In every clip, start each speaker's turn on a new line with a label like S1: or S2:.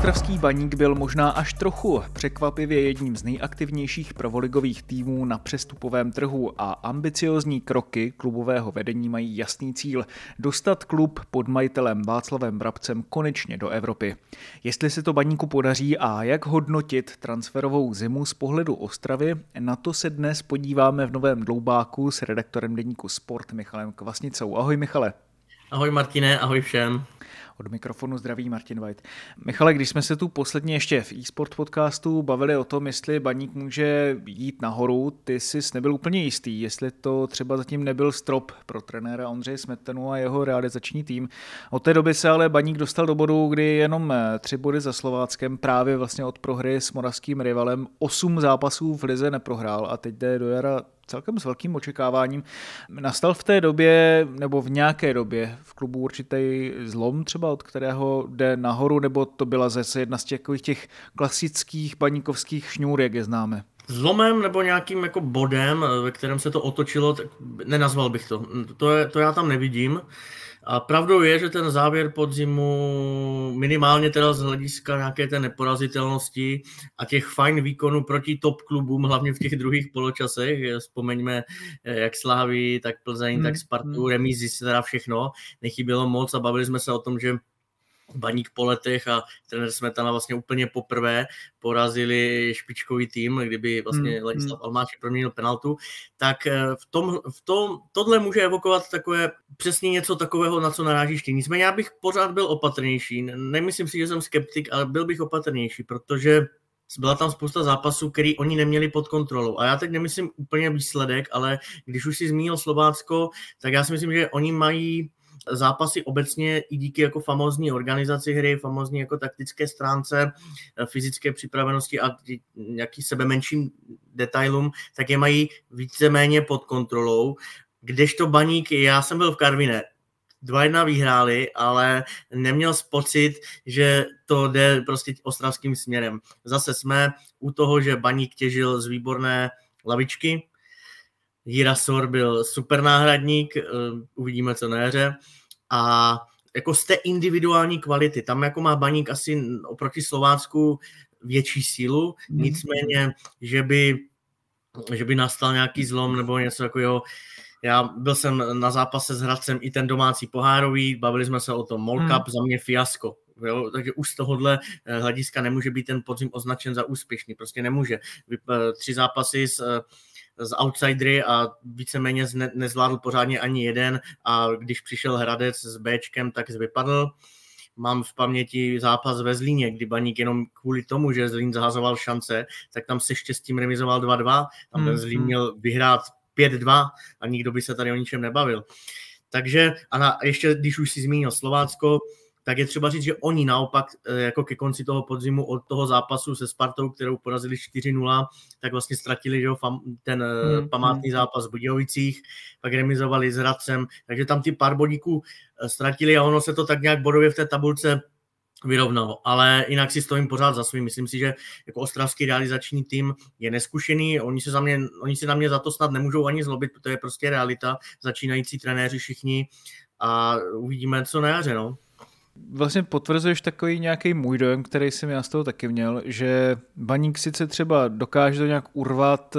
S1: Ostravský baník byl možná až trochu překvapivě jedním z nejaktivnějších prvoligových týmů na přestupovém trhu a ambiciozní kroky klubového vedení mají jasný cíl dostat klub pod majitelem Václavem Brabcem konečně do Evropy. Jestli se to baníku podaří a jak hodnotit transferovou zimu z pohledu Ostravy, na to se dnes podíváme v novém dloubáku s redaktorem deníku Sport Michalem Kvasnicou. Ahoj Michale.
S2: Ahoj Martine, ahoj všem.
S1: Od mikrofonu zdraví Martin White. Michale, když jsme se tu posledně ještě v eSport podcastu bavili o tom, jestli baník může jít nahoru, ty jsi nebyl úplně jistý, jestli to třeba zatím nebyl strop pro trenéra Ondřeje Smetanu a jeho realizační tým. Od té doby se ale baník dostal do bodu, kdy jenom tři body za Slováckem právě vlastně od prohry s moravským rivalem osm zápasů v lize neprohrál a teď jde do jara celkem s velkým očekáváním. Nastal v té době, nebo v nějaké době v klubu určitý zlom třeba, od kterého jde nahoru, nebo to byla zase jedna z těch, těch klasických paníkovských šňůr, jak je známe?
S2: Zlomem nebo nějakým jako bodem, ve kterém se to otočilo, tak nenazval bych to. To, je, to já tam nevidím. A pravdou je, že ten závěr podzimu minimálně teda z hlediska nějaké té neporazitelnosti a těch fajn výkonů proti top klubům, hlavně v těch druhých poločasech, vzpomeňme jak Slávy, tak Plzeň, hmm. tak Spartu, remízy, teda všechno, nechybělo moc a bavili jsme se o tom, že Baník po letech a trenér Smetana vlastně úplně poprvé porazili špičkový tým, kdyby vlastně hmm. Ladislav Almáček proměnil penaltu, tak v tom, v tom, tohle může evokovat takové přesně něco takového, na co narážíš ty. Nicméně já bych pořád byl opatrnější. Nemyslím si, že jsem skeptik, ale byl bych opatrnější, protože byla tam spousta zápasů, který oni neměli pod kontrolou. A já teď nemyslím úplně výsledek, ale když už si zmínil Slovácko, tak já si myslím, že oni mají zápasy obecně i díky jako famózní organizaci hry, famózní jako taktické stránce, fyzické připravenosti a nějaký sebe menším detailům, tak je mají víceméně pod kontrolou. Kdežto baník, já jsem byl v dva jedna vyhráli, ale neměl pocit, že to jde prostě ostravským směrem. Zase jsme u toho, že baník těžil z výborné lavičky, Jirasor byl super náhradník, uvidíme co na jaře. A jako z té individuální kvality, tam jako má baník asi oproti Slovácku větší sílu, mm. nicméně, že by, že by nastal nějaký zlom nebo něco takového, já byl jsem na zápase s Hradcem i ten domácí pohárový, bavili jsme se o tom, Mall Cup mm. za mě fiasko, Jo, takže už z tohohle hlediska nemůže být ten podzim označen za úspěšný. Prostě nemůže. Tři zápasy s z outsidery a víceméně ne, nezvládl pořádně ani jeden a když přišel Hradec s Bčkem, tak vypadl. Mám v paměti zápas ve Zlíně, kdy Baník jenom kvůli tomu, že Zlín zahazoval šance, tak tam se štěstím remizoval 2-2. Tam ten Zlín měl vyhrát 5-2 a nikdo by se tady o ničem nebavil. Takže a na, ještě když už si zmínil Slovácko, tak je třeba říct, že oni naopak jako ke konci toho podzimu od toho zápasu se Spartou, kterou porazili 4-0, tak vlastně ztratili že ten hmm. památný zápas v Budějovicích, pak remizovali s Hradcem, takže tam ty pár bodíků ztratili a ono se to tak nějak bodově v té tabulce vyrovnalo, ale jinak si stojím pořád za svým. Myslím si, že jako ostravský realizační tým je neskušený, oni se, za mě, oni se na mě za to snad nemůžou ani zlobit, protože je prostě realita, začínající trenéři všichni a uvidíme, co na jaře, no
S1: vlastně potvrzuješ takový nějaký můj dojem, který jsem já z toho taky měl, že baník sice třeba dokáže to nějak urvat,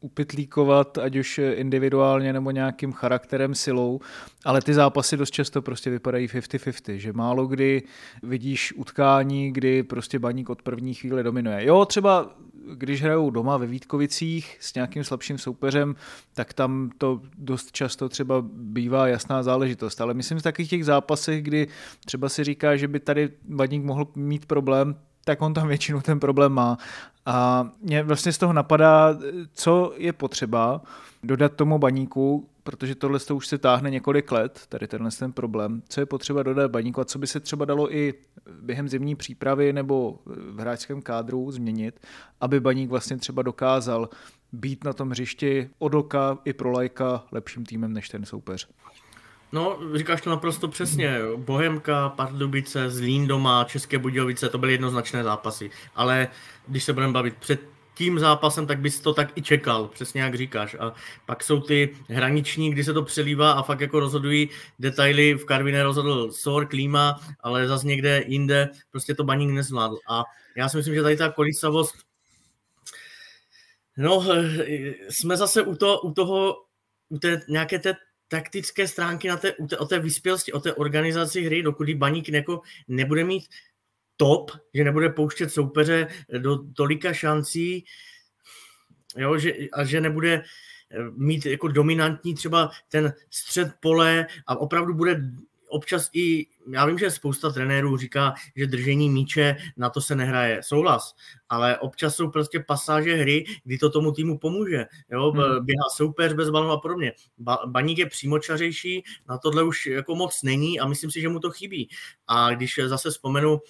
S1: upitlíkovat, ať už individuálně nebo nějakým charakterem, silou, ale ty zápasy dost často prostě vypadají 50-50, že málo kdy vidíš utkání, kdy prostě baník od první chvíle dominuje. Jo, třeba když hrajou doma ve Vítkovicích s nějakým slabším soupeřem, tak tam to dost často třeba bývá jasná záležitost. Ale myslím v takových těch zápasech, kdy třeba si říká, že by tady Baník mohl mít problém, tak on tam většinou ten problém má. A mě vlastně z toho napadá, co je potřeba dodat tomu baníku, protože tohle to už se táhne několik let, tady tenhle ten problém, co je potřeba dodat baníku a co by se třeba dalo i během zimní přípravy nebo v hráčském kádru změnit, aby baník vlastně třeba dokázal být na tom hřišti od oka i pro lajka lepším týmem než ten soupeř.
S2: No, říkáš to naprosto přesně. Bohemka, Pardubice, Zlín doma, České Budějovice, to byly jednoznačné zápasy. Ale když se budeme bavit před tím zápasem, tak bys to tak i čekal, přesně jak říkáš. A pak jsou ty hraniční, kdy se to přelívá a fakt jako rozhodují detaily. V Karviné rozhodl Sor, Klíma, ale zase někde jinde prostě to baník nezvládl. A já si myslím, že tady ta kolísavost No, jsme zase u, to, u toho, u té nějaké té taktické stránky na té, o té vyspělosti, o té organizaci hry, dokud baník jako nebude mít top, že nebude pouštět soupeře do tolika šancí, jo, že, a že nebude eh, mít jako dominantní třeba ten střed pole a opravdu bude občas i, já vím, že spousta trenérů říká, že držení míče, na to se nehraje. Souhlas, ale občas jsou prostě pasáže hry, kdy to tomu týmu pomůže. Jo? Hmm. Běhá soupeř bez balonu a podobně. Ba- baník je přímočařejší, na tohle už jako moc není a myslím si, že mu to chybí. A když zase vzpomenu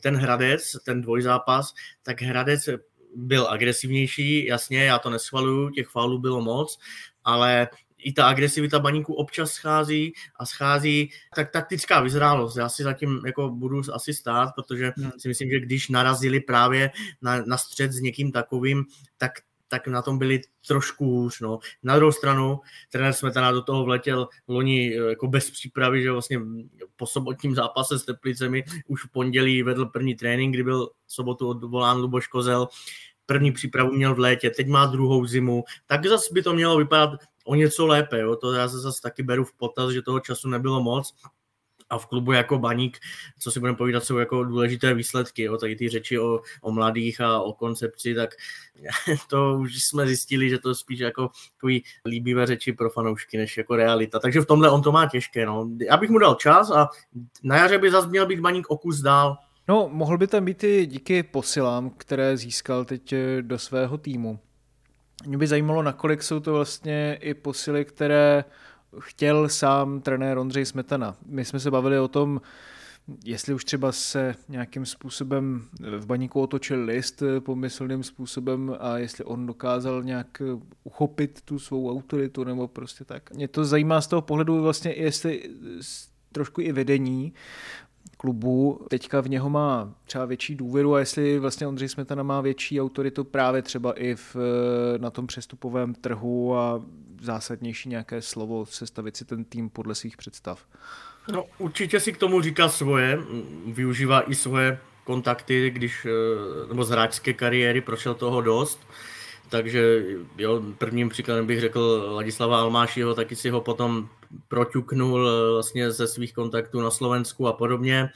S2: ten Hradec, ten dvojzápas, tak Hradec byl agresivnější, jasně, já to neschvaluju, těch fálů bylo moc, ale i ta agresivita baníku občas schází a schází tak taktická vyzrálost. Já si zatím jako budu asi stát, protože hmm. si myslím, že když narazili právě na, na střed s někým takovým, tak tak na tom byli trošku hůř. No. Na druhou stranu, trenér Smetana do toho vletěl loni eh, jako bez přípravy, že vlastně po sobotním zápase s Teplicemi už v pondělí vedl první trénink, kdy byl sobotu odvolán Luboš Kozel, první přípravu měl v létě, teď má druhou zimu, tak zase by to mělo vypadat o něco lépe. Jo? To já se zase taky beru v potaz, že toho času nebylo moc a v klubu jako baník, co si budeme povídat, jsou jako důležité výsledky, jo, tady ty řeči o, o mladých a o koncepci, tak to už jsme zjistili, že to je spíš jako takový líbivé řeči pro fanoušky, než jako realita. Takže v tomhle on to má těžké, no. Já bych mu dal čas a na jaře by zase měl být baník o kus dál.
S1: No, mohl by tam být i díky posilám, které získal teď eh, do svého týmu. Mě by zajímalo, nakolik jsou to vlastně i posily, které chtěl sám trenér Ondřej Smetana. My jsme se bavili o tom, jestli už třeba se nějakým způsobem v baníku otočil list pomyslným způsobem a jestli on dokázal nějak uchopit tu svou autoritu nebo prostě tak. Mě to zajímá z toho pohledu vlastně, jestli trošku i vedení klubu teďka v něho má třeba větší důvěru a jestli vlastně Ondřej Smetana má větší autoritu právě třeba i v, na tom přestupovém trhu a zásadnější nějaké slovo sestavit si ten tým podle svých představ.
S2: No, určitě si k tomu říká svoje, využívá i svoje kontakty, když, eh, nebo z hráčské kariéry prošel toho dost. Takže jo, prvním příkladem bych řekl Ladislava Almášiho, taky si ho potom proťuknul eh, vlastně ze svých kontaktů na Slovensku a podobně.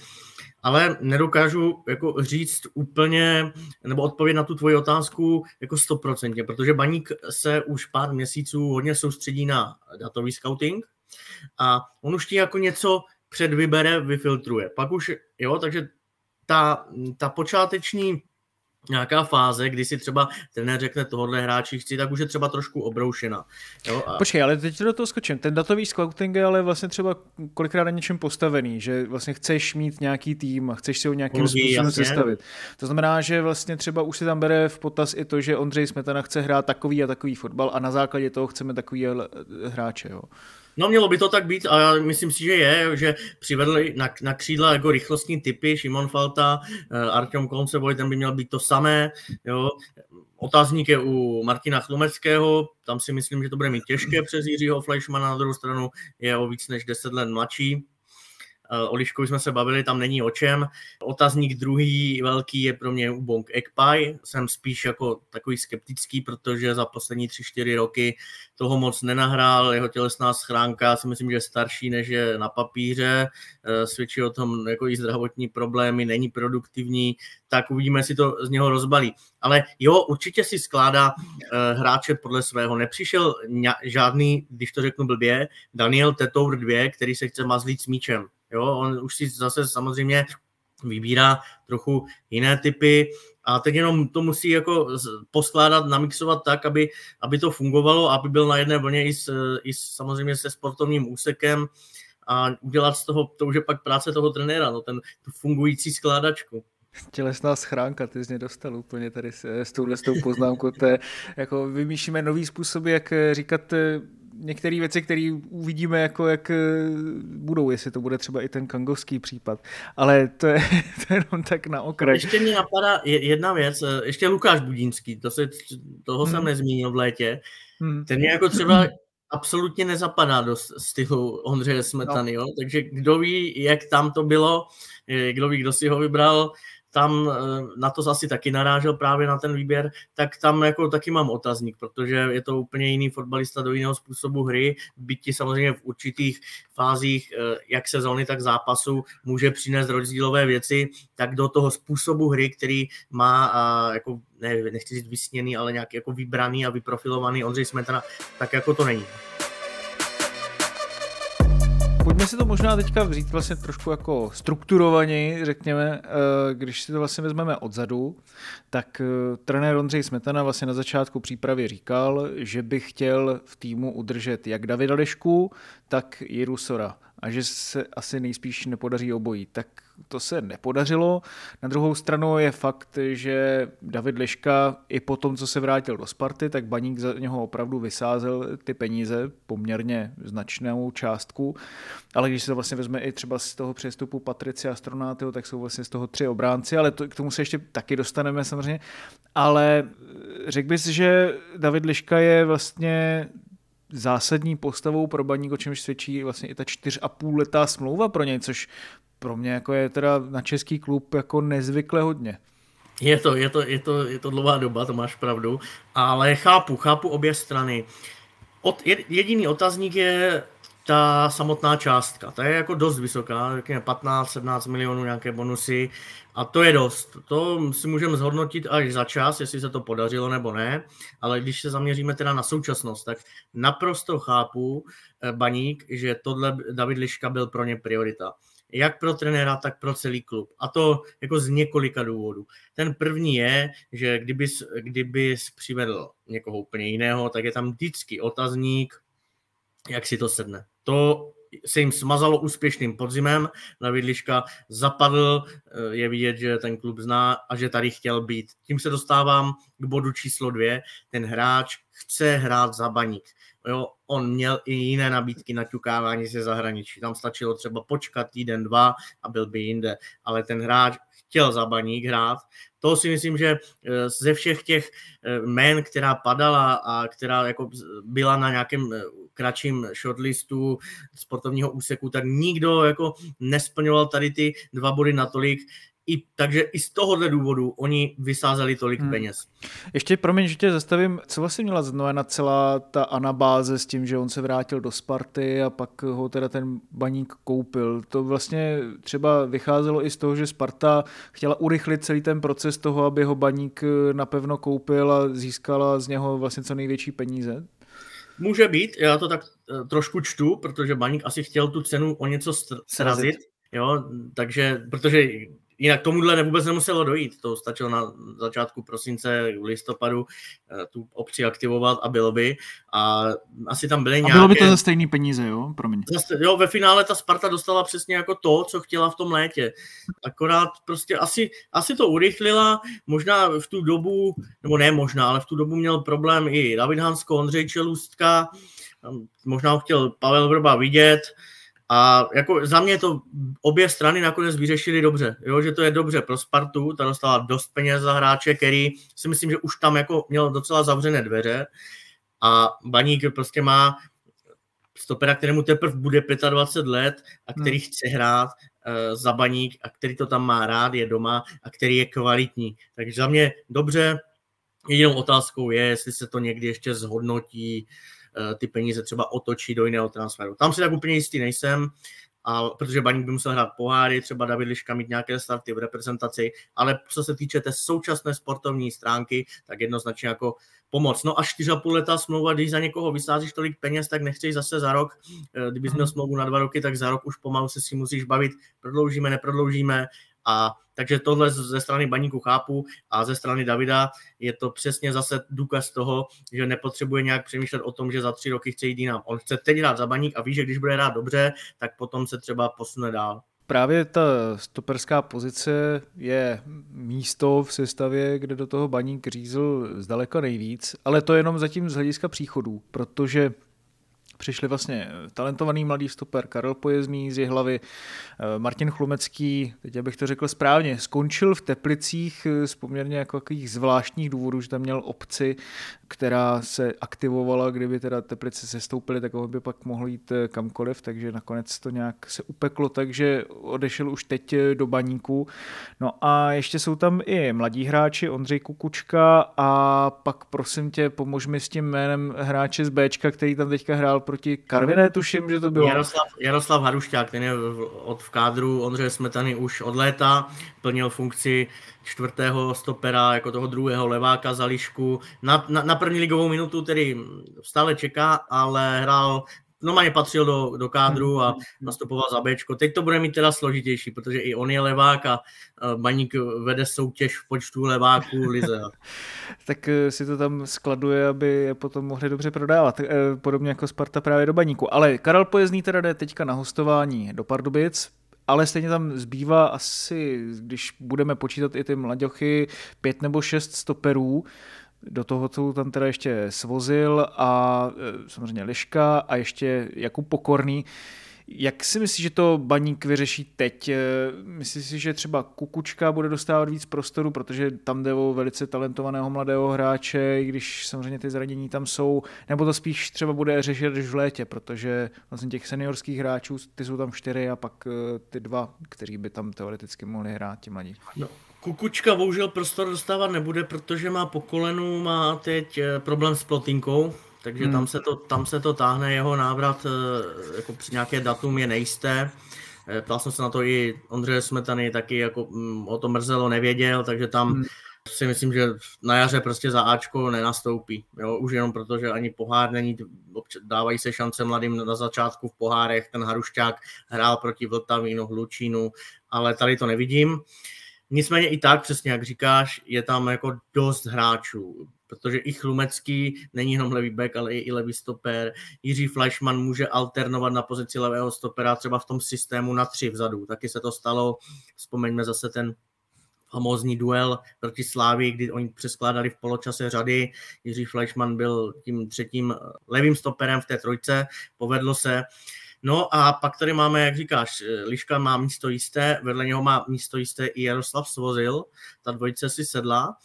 S2: Ale nedokážu jako říct úplně, nebo odpovědět na tu tvoji otázku jako stoprocentně, protože Baník se už pár měsíců hodně soustředí na datový scouting a on už ti jako něco předvybere, vyfiltruje. Pak už, jo, takže ta, ta počáteční nějaká fáze, kdy si třeba trenér řekne tohohle hráči chci, tak už je třeba trošku obroušená. Jo?
S1: A... Počkej, ale teď do toho skočím. Ten datový scouting je ale vlastně třeba kolikrát na něčem postavený, že vlastně chceš mít nějaký tým a chceš si ho nějakým Mluví, způsobem jasně. sestavit. To znamená, že vlastně třeba už si tam bere v potaz i to, že Ondřej Smetana chce hrát takový a takový fotbal a na základě toho chceme takový hráče. Jo?
S2: No mělo by to tak být a já myslím si, že je, že přivedli na, na křídla jako rychlostní typy, Šimon Falta, eh, Artem Konceboj, ten by měl být to samé, jo. Otázník je u Martina Chlumeckého, tam si myslím, že to bude mít těžké přes Jiřího Fleischmana, na druhou stranu je o víc než 10 let mladší, O Liškovi jsme se bavili, tam není o čem. Otazník druhý velký je pro mě Ubong Ekpai. Jsem spíš jako takový skeptický, protože za poslední tři čtyři roky toho moc nenahrál. Jeho tělesná schránka si myslím, že je starší než je na papíře. E, svědčí o tom jako i zdravotní problémy, není produktivní, tak uvidíme, jestli to z něho rozbalí. Ale jo, určitě si skládá e, hráče podle svého. Nepřišel žádný, když to řeknu blbě, Daniel Tetour 2, který se chce mazlit s míčem Jo, on už si zase samozřejmě vybírá trochu jiné typy a teď jenom to musí jako poskládat, namixovat tak, aby, aby to fungovalo, aby byl na jedné vlně i, s, i samozřejmě se sportovním úsekem a udělat z toho, to už je pak práce toho trenéra, no ten, tu fungující skládačku.
S1: Tělesná schránka, ty jsi mě dostal úplně tady s, s touhle s tou poznámkou. To je, jako vymýšlíme nový způsoby, jak říkat některé věci, které uvidíme, jako jak budou, jestli to bude třeba i ten kangovský případ. Ale to je, to je jenom tak na okraj.
S2: Ještě mi napadá jedna věc, ještě Lukáš Budínský, to se, toho hmm. jsem nezmínil v létě. Hmm. Ten je jako třeba absolutně nezapadá do stylu Ondřeje Smetany, no. jo? takže kdo ví, jak tam to bylo, kdo ví, kdo si ho vybral, tam eh, na to asi taky narážel právě na ten výběr, tak tam jako taky mám otazník, protože je to úplně jiný fotbalista do jiného způsobu hry, byť samozřejmě v určitých fázích eh, jak sezóny, tak zápasu může přinést rozdílové věci, tak do toho způsobu hry, který má jako ne, nechci říct vysněný, ale nějaký jako vybraný a vyprofilovaný Ondřej Smetana, tak jako to není
S1: pojďme si to možná teďka vzít vlastně trošku jako strukturovaně, řekněme, eh, když si to vlastně vezmeme odzadu, tak eh, trenér Ondřej Smetana vlastně na začátku přípravy říkal, že by chtěl v týmu udržet jak Davida Lešku, tak Jiru Sora a že se asi nejspíš nepodaří obojí. Tak to se nepodařilo. Na druhou stranu je fakt, že David Liška i po tom, co se vrátil do Sparty, tak Baník za něho opravdu vysázel ty peníze, poměrně značnou částku, ale když se to vlastně vezme i třeba z toho přestupu Patricia Astronátyho, tak jsou vlastně z toho tři obránci, ale to, k tomu se ještě taky dostaneme samozřejmě. Ale řekl bys, že David Liška je vlastně zásadní postavou pro baník, o čemž svědčí vlastně i ta čtyř a půl letá smlouva pro něj, což pro mě jako je teda na český klub jako nezvykle hodně.
S2: Je to, je to, je to, je to dlouhá doba, to máš pravdu, ale chápu, chápu obě strany. Od, jediný otazník je ta samotná částka. Ta je jako dost vysoká, řekněme 15-17 milionů nějaké bonusy a to je dost. To si můžeme zhodnotit až za čas, jestli se to podařilo nebo ne, ale když se zaměříme teda na současnost, tak naprosto chápu eh, Baník, že tohle David Liška byl pro ně priorita jak pro trenéra, tak pro celý klub. A to jako z několika důvodů. Ten první je, že kdybys, kdybys přivedl někoho úplně jiného, tak je tam vždycky otazník, jak si to sedne. To se jim smazalo úspěšným podzimem, na Vidliška zapadl, eh, je vidět, že ten klub zná a že tady chtěl být. Tím se dostávám k bodu číslo dvě. Ten hráč chce hrát za baník. Jo, on měl i jiné nabídky na ťukávání ze zahraničí. Tam stačilo třeba počkat týden, dva a byl by jinde. Ale ten hráč chtěl za baník hrát. To si myslím, že eh, ze všech těch eh, jmén, která padala a která jako byla na nějakém eh, kratším shortlistu sportovního úseku, tak nikdo jako nesplňoval tady ty dva body natolik, i, takže i z tohohle důvodu oni vysázeli tolik hmm. peněz.
S1: Ještě promiň, že tě zastavím, co vlastně měla znamenat celá ta anabáze s tím, že on se vrátil do Sparty a pak ho teda ten baník koupil. To vlastně třeba vycházelo i z toho, že Sparta chtěla urychlit celý ten proces toho, aby ho baník napevno koupil a získala z něho vlastně co největší peníze?
S2: Může být, já to tak eh, trošku čtu, protože baník asi chtěl tu cenu o něco srazit. Jo, takže, protože jinak tomuhle vůbec nemuselo dojít. To stačilo na začátku prosince, listopadu eh, tu opci aktivovat a bylo by. A asi tam byly nějaké...
S1: A bylo by to za stejný peníze, jo? Promiň.
S2: Zase, jo, ve finále ta Sparta dostala přesně jako to, co chtěla v tom létě. Akorát prostě asi, asi to urychlila, možná v tu dobu, nebo ne možná, ale v tu dobu měl problém i David Hansko, Ondřej Čelůstka, možná ho chtěl Pavel Vrba vidět, a jako za mě to obě strany nakonec vyřešili dobře, jo, že to je dobře pro Spartu, ta dostala dost peněz za hráče, který si myslím, že už tam jako měl docela zavřené dveře a Baník prostě má stopera, kterému teprve bude 25 let a který hmm. chce hrát uh, za Baník a který to tam má rád, je doma a který je kvalitní. Takže za mě dobře, jedinou otázkou je, jestli se to někdy ještě zhodnotí, uh, ty peníze třeba otočí do jiného transferu. Tam si tak úplně jistý nejsem, a, protože Baník by musel hrát poháry, třeba David Liška mít nějaké starty v reprezentaci, ale co se týče té současné sportovní stránky, tak jednoznačně jako pomoc. No a 4,5 leta smlouva, když za někoho vysázíš tolik peněz, tak nechceš zase za rok. Eh, kdybys měl smlouvu na dva roky, tak za rok už pomalu se si musíš bavit, prodloužíme, neprodloužíme a takže tohle ze strany baníku chápu a ze strany Davida je to přesně zase důkaz toho, že nepotřebuje nějak přemýšlet o tom, že za tři roky chce jít jinam. On chce teď hrát za baník a ví, že když bude hrát dobře, tak potom se třeba posune dál.
S1: právě ta stoperská pozice je místo v sestavě, kde do toho baník řízl zdaleka nejvíc, ale to jenom zatím z hlediska příchodů, protože přišli vlastně talentovaný mladý stoper Karel Pojezný z hlavy, eh, Martin Chlumecký, teď abych to řekl správně, skončil v Teplicích z poměrně jako zvláštních důvodů, že tam měl obci, která se aktivovala, kdyby teda Teplice se stoupily, tak by pak mohl jít eh, kamkoliv, takže nakonec to nějak se upeklo, takže odešel už teď eh, do baníku. No a ještě jsou tam i mladí hráči, Ondřej Kukučka a pak prosím tě, pomož mi s tím jménem hráče z Bčka, který tam teďka hrál proti Karviné, tuším, že to bylo.
S2: Jaroslav, Jaroslav Harušťák, ten je od v kádru Ondřeje Smetany už od léta, plnil funkci čtvrtého stopera, jako toho druhého leváka za lišku. Na, na, na první ligovou minutu tedy stále čeká, ale hrál normálně patřil do, do kádru a nastupoval za Bčko. Teď to bude mít teda složitější, protože i on je levák a Baník vede soutěž v počtu leváků Lize.
S1: tak eh, si to tam skladuje, aby je potom mohli dobře prodávat. Eh, podobně jako Sparta právě do Baníku. Ale Karel Pojezný teda jde teďka na hostování do Pardubic ale stejně tam zbývá asi, když budeme počítat i ty mladěchy, pět nebo šest stoperů, do toho, co tam teda ještě svozil a e, samozřejmě Liška a ještě Jakub Pokorný. Jak si myslíš, že to baník vyřeší teď? Eh, myslíš si, že třeba Kukučka bude dostávat víc prostoru, protože tam jde o velice talentovaného mladého hráče, i když samozřejmě ty zranění tam jsou, nebo to spíš třeba bude řešit až v létě, protože vlastně těch seniorských hráčů, ty jsou tam čtyři a pak eh, ty dva, kteří by tam teoreticky mohli hrát, ti mladí.
S2: No. Kukučka bohužel prostor dostávat nebude, protože má po kolenu, má teď eh, problém s plotinkou, takže hmm. tam, se to, tam se to táhne, jeho návrat eh, jako při nějaké datum je nejisté. Eh, ptal jsem se na to i Ondřeje Smetany, taky jako mm, o to mrzelo, nevěděl, takže tam hmm. si myslím, že na jaře prostě za Ačko nenastoupí. Jo? Už jenom proto, že ani pohár není, dávají se šance mladým na začátku v pohárech, ten Harušťák hrál proti Vltavínu, Hlučínu, ale tady to nevidím. Nicméně i tak, přesně jak říkáš, je tam jako dost hráčů protože i Chlumecký není jenom levý back, ale i, i levý stoper. Jiří Fleischmann může alternovat na pozici levého stopera třeba v tom systému na tři vzadu. Taky se to stalo, vzpomeňme zase ten famózní duel proti Slávii, kdy oni přeskládali v poločase řady. Jiří Fleischmann byl tím třetím levým stoperem v té trojce, povedlo se. No a pak tady máme, jak říkáš, Liška má místo jisté, vedle něho má místo jisté i Jaroslav Svozil, ta dvojice si sedla.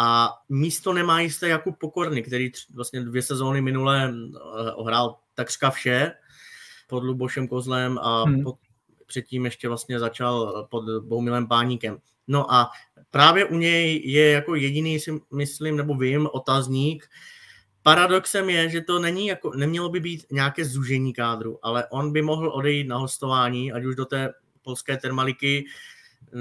S2: A místo nemá jisté Jakub Pokorny, který tři, vlastně dvě sezóny minule eh, ohrál takřka vše pod Lubošem Kozlem a hmm. pod, předtím ještě vlastně začal pod Boumilem Páníkem. No a právě u něj je jako jediný, si myslím, nebo vím, otazník. Paradoxem je, že to není jako, nemělo by být nějaké zúžení kádru, ale on by mohl odejít na hostování, ať už do té polské termaliky,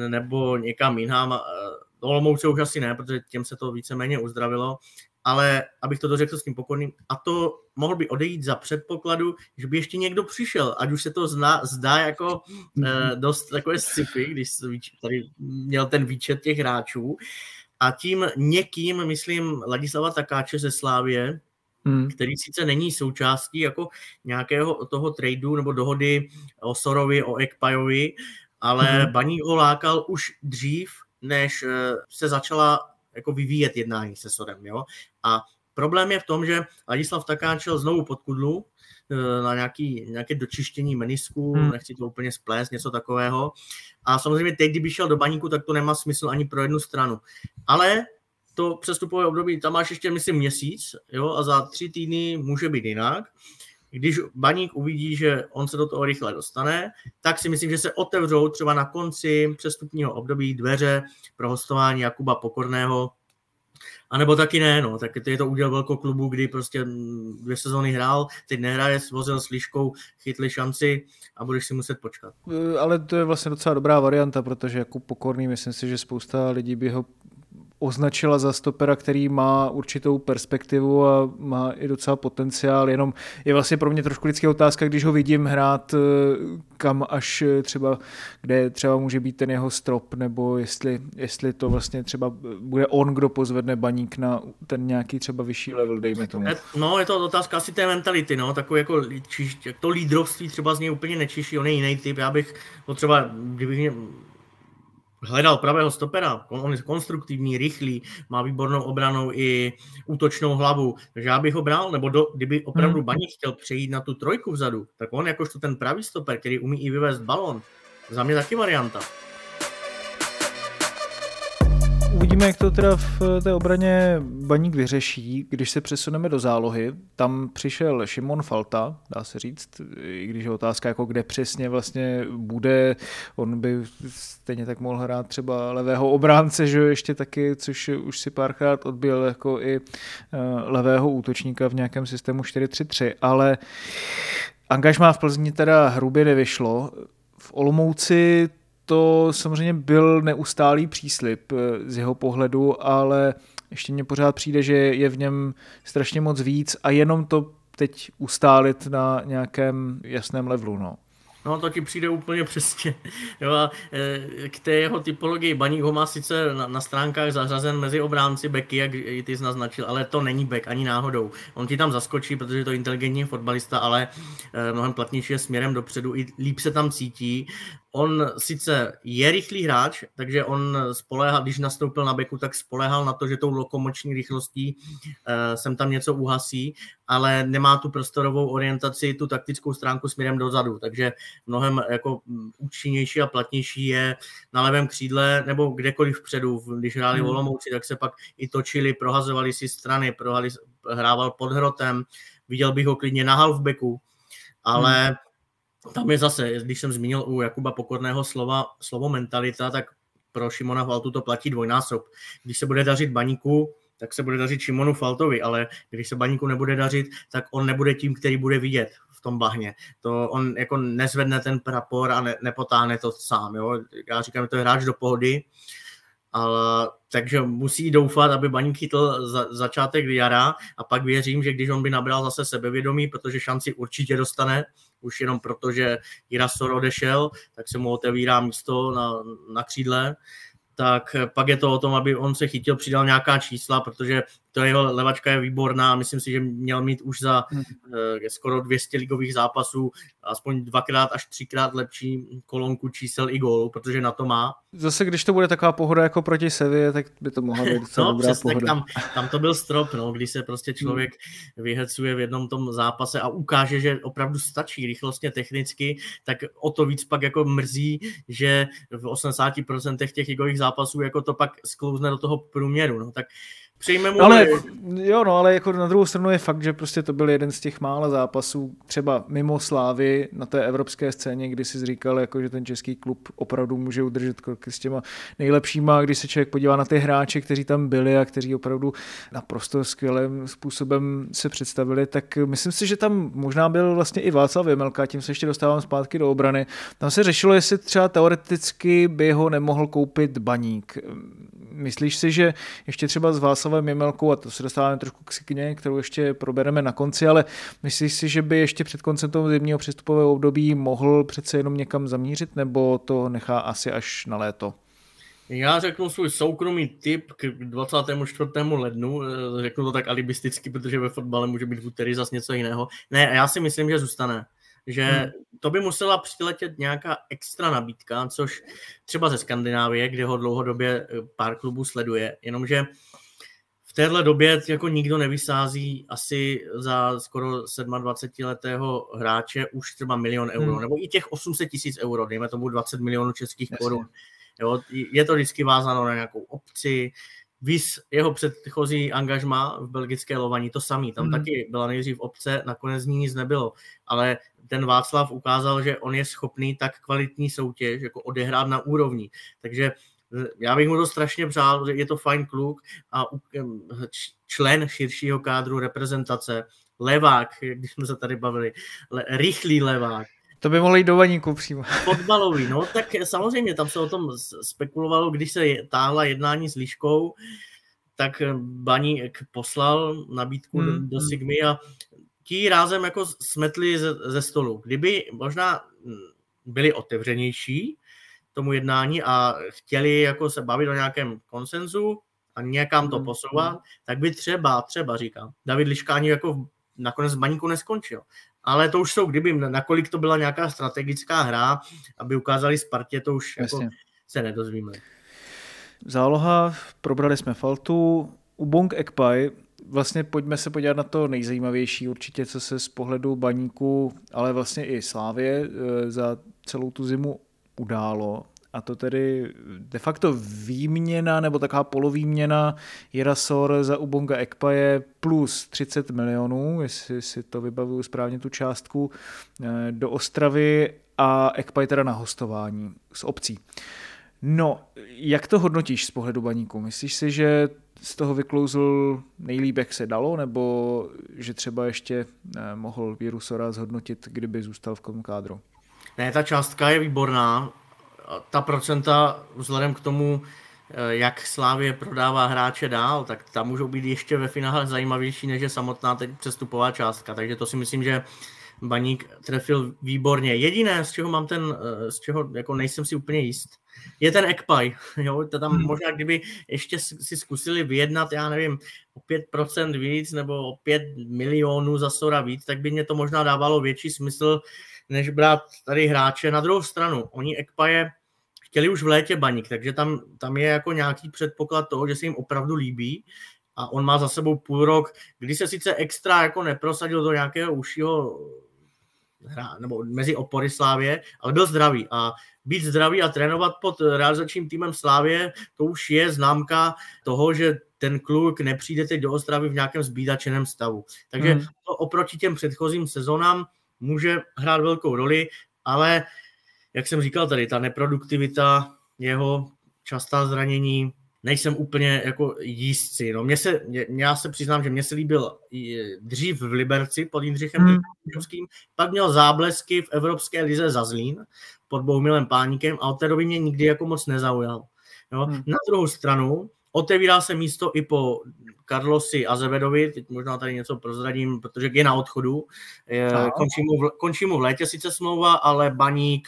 S2: nebo někam jinam, eh, Olomouce už asi ne, protože těm se to víceméně uzdravilo, ale abych to dořekl s tím pokorným, a to mohl by odejít za předpokladu, že by ještě někdo přišel, ať už se to zna, zdá jako eh, dost takové sci-fi, když tady měl ten výčet těch hráčů, a tím někým, myslím, Ladislava Takáče ze Slávě, hmm. který sice není součástí jako nějakého toho tradu nebo dohody o Sorovi, o Ekpajovi, ale hmm. Baník ho lákal už dřív, než eh, se začala jako vyvíjet jednání se Sodem. Jo? A problém je v tom, že Ladislav Takáčel znovu pod kudlu eh, na nějaký, nějaké dočištění menisku, hmm. nechci to úplně splést, něco takového. A samozřejmě teď, kdyby šel do baníku, tak to nemá smysl ani pro jednu stranu. Ale to přestupové období, tam máš ještě, myslím, měsíc, jo, a za tři týdny může být jinak když baník uvidí, že on se do toho rychle dostane, tak si myslím, že se otevřou třeba na konci přestupního období dveře pro hostování Jakuba Pokorného, a nebo taky ne, no, tak to je to udělal velkou klubu, kdy prostě dvě sezóny hrál, teď nehraje, svozil s Liškou, chytli šanci a budeš si muset počkat.
S1: Ale to je vlastně docela dobrá varianta, protože jako pokorný, myslím si, že spousta lidí by ho označila za stopera, který má určitou perspektivu a má i docela potenciál, jenom je vlastně pro mě trošku vždycky otázka, když ho vidím hrát eh, kam až eh, třeba, kde třeba může být ten jeho strop, nebo jestli, jestli to vlastně třeba bude on, kdo pozvedne baník na ten nějaký třeba vyšší level, dejme tomu.
S2: No, je to otázka asi té mentality, no, takový jako to lídrovství třeba z něj úplně nečiší, on je jiný typ, já bych potřeba, kdybych mě, hledal pravého stopera, on je konstruktivní, rychlý, má výbornou obranou i útočnou hlavu, takže já bych ho bral, nebo do, kdyby opravdu hmm. Baník chtěl přejít na tu trojku vzadu, tak on jakožto ten pravý stoper, který umí i vyvést balon, za mě taky varianta.
S1: Uvidíme, jak to teda v té obraně Baník vyřeší, když se přesuneme do zálohy. Tam přišel Šimon Falta, dá se říct, i když je otázka, jako kde přesně vlastně bude. On by stejně tak mohl hrát třeba levého obránce, že ještě taky, což už si párkrát odbil jako i eh, levého útočníka v nějakém systému 4-3-3, ale angažmá v Plzni teda hrubě nevyšlo. V Olomouci to samozřejmě byl neustálý příslip eh, z jeho pohledu, ale ještě mně pořád přijde, že je v něm strašně moc víc a jenom to teď ustálit na nějakém jasném levelu. No.
S2: No to ti přijde úplně přesně. Jo, a e, k té jeho typologii Baník ho má sice na, na stránkách zařazen mezi obránci beky, jak i ty jsi naznačil, ale to není bek ani náhodou. On ti tam zaskočí, protože je to inteligentní fotbalista, ale e, mnohem platnější je směrem dopředu, i líp se tam cítí on sice je rychlý hráč, takže on spoléhal, když nastoupil na beku, tak spoléhal na to, že tou lokomoční rychlostí uh, sem tam něco uhasí, ale nemá tu prostorovou orientaci, tu taktickou stránku směrem dozadu, takže mnohem jako mm, účinnější a platnější je na levém křídle nebo kdekoliv vpředu. Když hráli hmm. Olomouci, tak se pak i točili, prohazovali si strany, prohali, hrával pod hrotem, viděl bych ho klidně na halfbacku, ale hmm tam je zase, když jsem zmínil u Jakuba Pokorného slova, slovo mentalita, tak pro Šimona Faltu to platí dvojnásob. Když se bude dařit baníku, tak se bude dařit Šimonu Faltovi, ale když se baníku nebude dařit, tak on nebude tím, který bude vidět v tom bahně. To on jako nezvedne ten prapor a ne, nepotáhne to sám. Jo? Já říkám, že to je hráč do pohody, ale, takže musí doufat, aby Baník chytl za, začátek jara a pak věřím, že když on by nabral zase sebevědomí, protože šanci určitě dostane, už jenom proto, že Jirasor odešel, tak se mu otevírá místo na, na křídle, tak pak je to o tom, aby on se chytil, přidal nějaká čísla, protože to jeho levačka je výborná, myslím si, že měl mít už za hmm. uh, skoro 200 ligových zápasů aspoň dvakrát až třikrát lepší kolonku čísel i gólů, protože na to má.
S1: Zase, když to bude taková pohoda jako proti Sevě, tak by to mohla být docela
S2: no,
S1: dobrá přesně, pohoda.
S2: Tam, tam to byl strop, no, když se prostě člověk hmm. vyhecuje v jednom tom zápase a ukáže, že opravdu stačí rychlostně technicky, tak o to víc pak jako mrzí, že v 80% těch ligových zápasů jako to pak sklouzne do toho průměru. No, tak Přejme mu
S1: ale, jo, no, ale jako na druhou stranu je fakt, že prostě to byl jeden z těch mála zápasů, třeba mimo Slávy na té evropské scéně, kdy si říkal, jako, že ten český klub opravdu může udržet kroky s těma nejlepšíma, když se člověk podívá na ty hráče, kteří tam byli a kteří opravdu naprosto skvělým způsobem se představili, tak myslím si, že tam možná byl vlastně i Václav Věmelka, tím se ještě dostávám zpátky do obrany. Tam se řešilo, jestli třeba teoreticky by ho nemohl koupit baník. Myslíš si, že ještě třeba s Václavem Jemelkou, a to se dostáváme trošku k Sikně, kterou ještě probereme na konci, ale myslíš si, že by ještě před koncem toho zimního přestupového období mohl přece jenom někam zamířit, nebo to nechá asi až na léto?
S2: Já řeknu svůj soukromý tip k 24. lednu, eh, řeknu to tak alibisticky, protože ve fotbale může být v úterý zase něco jiného. Ne, já si myslím, že zůstane že hmm. to by musela přiletět nějaká extra nabídka, což třeba ze Skandinávie, kde ho dlouhodobě eh, pár klubů sleduje, jenomže v téhle době jako nikdo nevysází asi za skoro 27-letého hráče už třeba milion euro, hmm. nebo i těch 800 tisíc euro, dejme tomu 20 milionů českých Jasně. korun. Jo, je to vždycky vázáno na nějakou obci, Vys jeho předchozí angažma v belgické Lovaní, to samý. Tam hmm. taky byla nejdřív obce, nakonec ní nic nebylo. Ale ten Václav ukázal, že on je schopný tak kvalitní soutěž jako odehrát na úrovni. Takže eh, já bych mu to strašně přál, že je to fajn kluk a člen širšího kádru reprezentace, levák, když jsme se tady bavili, le, rychlý levák,
S1: To by mohlo jít do baníku přímo.
S2: Fotbalový, no tak samozřejmě tam se o tom spekulovalo, když se táhla jednání s Liškou, tak Baník poslal nabídku hmm. do Sigmy a ti rázem jako smetli ze, ze stolu. Kdyby možná byli otevřenější tomu jednání a chtěli jako se bavit o nějakém konsenzu a někam to hmm. posouvat, tak by třeba, třeba říkám, David Liškání jako nakonec v baníku neskončil. Ale to už jsou, kdyby, nakolik to byla nějaká strategická hra, aby ukázali Spartě, to už jako se nedozvíme.
S1: Záloha, probrali jsme Faltu, Ubong Ekpai, vlastně pojďme se podívat na to nejzajímavější určitě, co se z pohledu baníku, ale vlastně i Slávě eh, za celou tu zimu událo. A to tedy de facto výměna nebo taková polovýměna Jirasor za Ubonga Ekpaje plus 30 milionů, jestli si to vybavuju správně tu částku, eh, do Ostravy a Ekpaj teda na hostování s obcí. No, jak to hodnotíš z pohledu baníku? Myslíš si, že z toho vyklouzl nejlíp, jak se dalo, nebo že třeba ještě eh, mohl Virusora zhodnotit, kdyby zůstal v tom kádru?
S2: Ne, ta částka je výborná. Ta procenta vzhledem k tomu, eh, jak Slávě prodává hráče dál, tak tam můžou být ještě ve finále zajímavější, než je samotná teď přestupová částka. Takže to si myslím, že Baník trefil výborně. Jediné, z čeho mám ten, eh, z čeho jako nejsem si úplně jist, je ten Ekpaj. Jo? To tam hmm. možná, kdyby ještě si zkusili vyjednat, já nevím, o 5% víc nebo o 5 milionů za Sora víc, tak by mě to možná dávalo větší smysl, než brát tady hráče. Na druhou stranu, oni Ekpaje chtěli už v létě baník, takže tam, tam je jako nějaký předpoklad toho, že se jim opravdu líbí a on má za sebou půl rok, kdy se sice extra jako neprosadil do nějakého užšího hra, nebo mezi opory Slávě, ale byl zdravý a být zdravý a trénovat pod realizačním týmem Slávě, to už je známka toho, že ten kluk nepřijde teď do Ostravy v nějakém zbídačeném stavu. Takže hmm. to oproti těm předchozím sezónám může hrát velkou roli, ale jak jsem říkal tady, ta neproduktivita, jeho častá zranění, nejsem úplně jako jízdci. No, mě se, mě, já se přiznám, že mě se líbil dřív v Liberci pod Jindřichem hmm. pak měl záblesky v Evropské lize za Zlín pod Bohumilem Páníkem a od té doby mě nikdy jako moc nezaujal. No, hmm. Na druhou stranu otevírá se místo i po Carlosi Azevedovi, teď možná tady něco prozradím, protože je na odchodu. Končí mu, v, končí mu v létě sice smlouva, ale Baník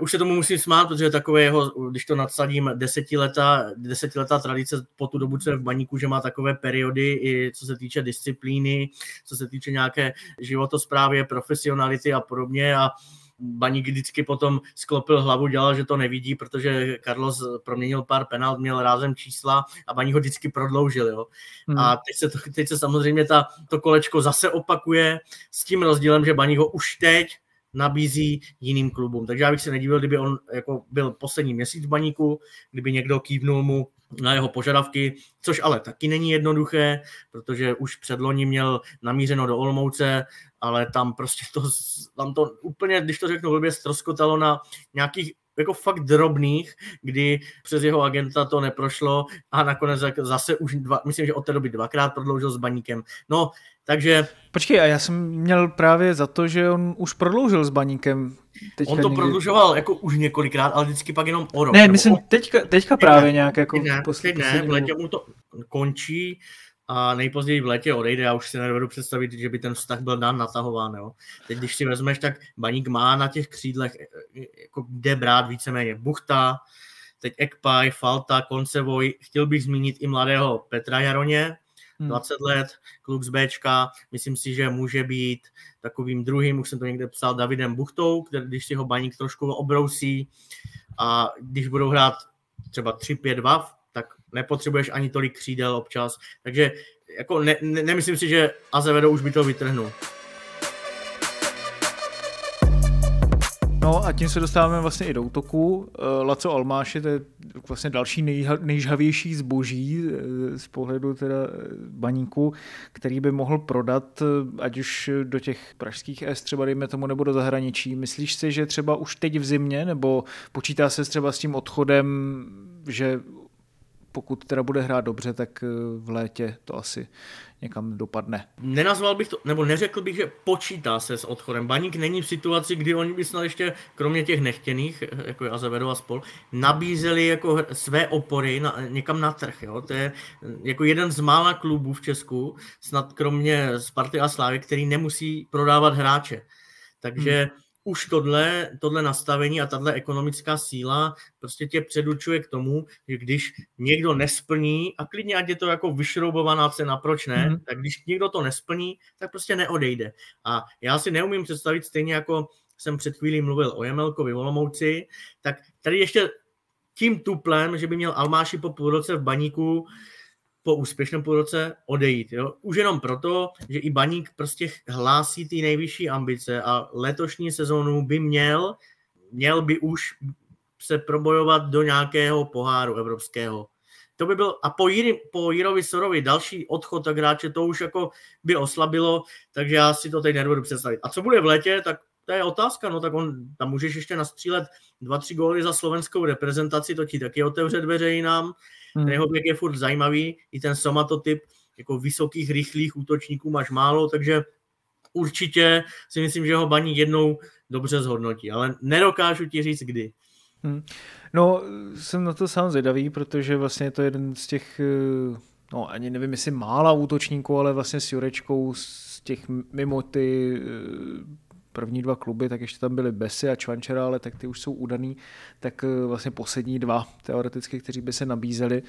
S2: už se tomu musím smát, protože takové jeho, když to nadsadím, desetiletá, desetiletá tradice po tu dobu, co je v baníku, že má takové periody, i co se týče disciplíny, co se týče nějaké životosprávy, profesionality a podobně a Baník vždycky potom sklopil hlavu, dělal, že to nevidí, protože Carlos proměnil pár penalt, měl rázem čísla a Baník ho vždycky prodloužil. Jo. Hmm. A teď se, to, teď se samozřejmě ta, to kolečko zase opakuje s tím rozdílem, že Baník ho už teď nabízí jiným klubům. Takže já bych se nedivil, kdyby on jako byl poslední měsíc v baníku, kdyby někdo kývnul mu na jeho požadavky, což ale taky není jednoduché, protože už předloni měl namířeno do Olmouce, ale tam prostě to, tam to úplně, když to řeknu blbě, stroskotalo na nějakých jako fakt drobných, kdy přes jeho agenta to neprošlo a nakonec zase už, dva, myslím, že od té doby dvakrát prodloužil s baníkem. No, takže...
S1: Počkej, a já jsem měl právě za to, že on už prodloužil s baníkem.
S2: Teďka on to někdy... prodlužoval jako už několikrát, ale vždycky pak jenom o rok.
S1: Ne, myslím o... teďka, teďka právě ne, nějak jako...
S2: Ne, teď ne, v létě mu to končí a nejpozději v létě odejde. Já už si nedovedu představit, že by ten vztah byl dán natahován. Jo. Teď, když si vezmeš, tak Baník má na těch křídlech e, e, jako kde brát víceméně Buchta, teď Ekpaj, Falta, Koncevoj. Chtěl bych zmínit i mladého Petra Jaroně, 20 hmm. let, kluk z Bčka, myslím si, že může být takovým druhým, už jsem to někde psal, Davidem Buchtou, který, když si ho baník trošku obrousí a když budou hrát třeba 3-5-2, tak nepotřebuješ ani tolik křídel občas, takže jako ne, ne, nemyslím si, že Azevedo už by to vytrhnul.
S1: No a tím se dostáváme vlastně i do útoku. Eh, Laco Almáši, to je vlastně další nejžhavější zboží eh, z pohledu teda eh, baníku, který by mohl prodat, ať už do těch pražských S třeba dejme tomu, nebo do zahraničí. Myslíš si, že třeba už teď v zimě, nebo počítá se třeba s tím odchodem, že pokud teda bude hrát dobře, tak v létě to asi někam dopadne.
S2: Nenazval bych to, nebo neřekl bych, že počítá se s odchodem. Baník není v situaci, kdy oni by snad ještě, kromě těch nechtěných, jako Azevedo a spol, nabízeli jako své opory na, někam na trh. Jo? To je jako jeden z mála klubů v Česku, snad kromě Sparty a Slávy, který nemusí prodávat hráče. Takže hmm už tohle, tohle nastavení a tahle ekonomická síla prostě tě předučuje k tomu, že když někdo nesplní, a klidně ať je to jako vyšroubovaná cena, proč ne, mm. tak když někdo to nesplní, tak prostě neodejde. A já si neumím představit stejně jako jsem před chvílí mluvil o Jemelkovi Volomouci, tak tady ještě tím tuplem, že by měl Almáši po půl roce v baníku po úspěšném půlroce odejít. Jo? Už jenom proto, že i Baník prostě hlásí ty nejvyšší ambice a letošní sezónu by měl, měl by už se probojovat do nějakého poháru evropského. To by byl, a po, Jiri, po Jirovi Sorovi další odchod tak hráče, to už jako by oslabilo, takže já si to teď nedovedu představit. A co bude v létě, tak to je otázka, no tak on, tam můžeš ještě nastřílet dva, tři góly za slovenskou reprezentaci, to ti taky otevře dveře jinam. Hmm. Ten jeho věk je furt zajímavý, i ten somatotyp jako vysokých, rychlých útočníků máš málo, takže určitě si myslím, že ho baní jednou dobře zhodnotí, ale nedokážu ti říct kdy.
S1: Hmm. No, jsem na to sám zvědavý, protože vlastně je to jeden z těch, eh, no ani nevím, jestli mála útočníků, ale vlastně s Jurečkou z těch mimo ty eh, první dva kluby, tak ještě tam byly Besy a Čvančera, ale tak ty už jsou udaný, tak eh, vlastně poslední dva teoreticky, kteří by se nabízeli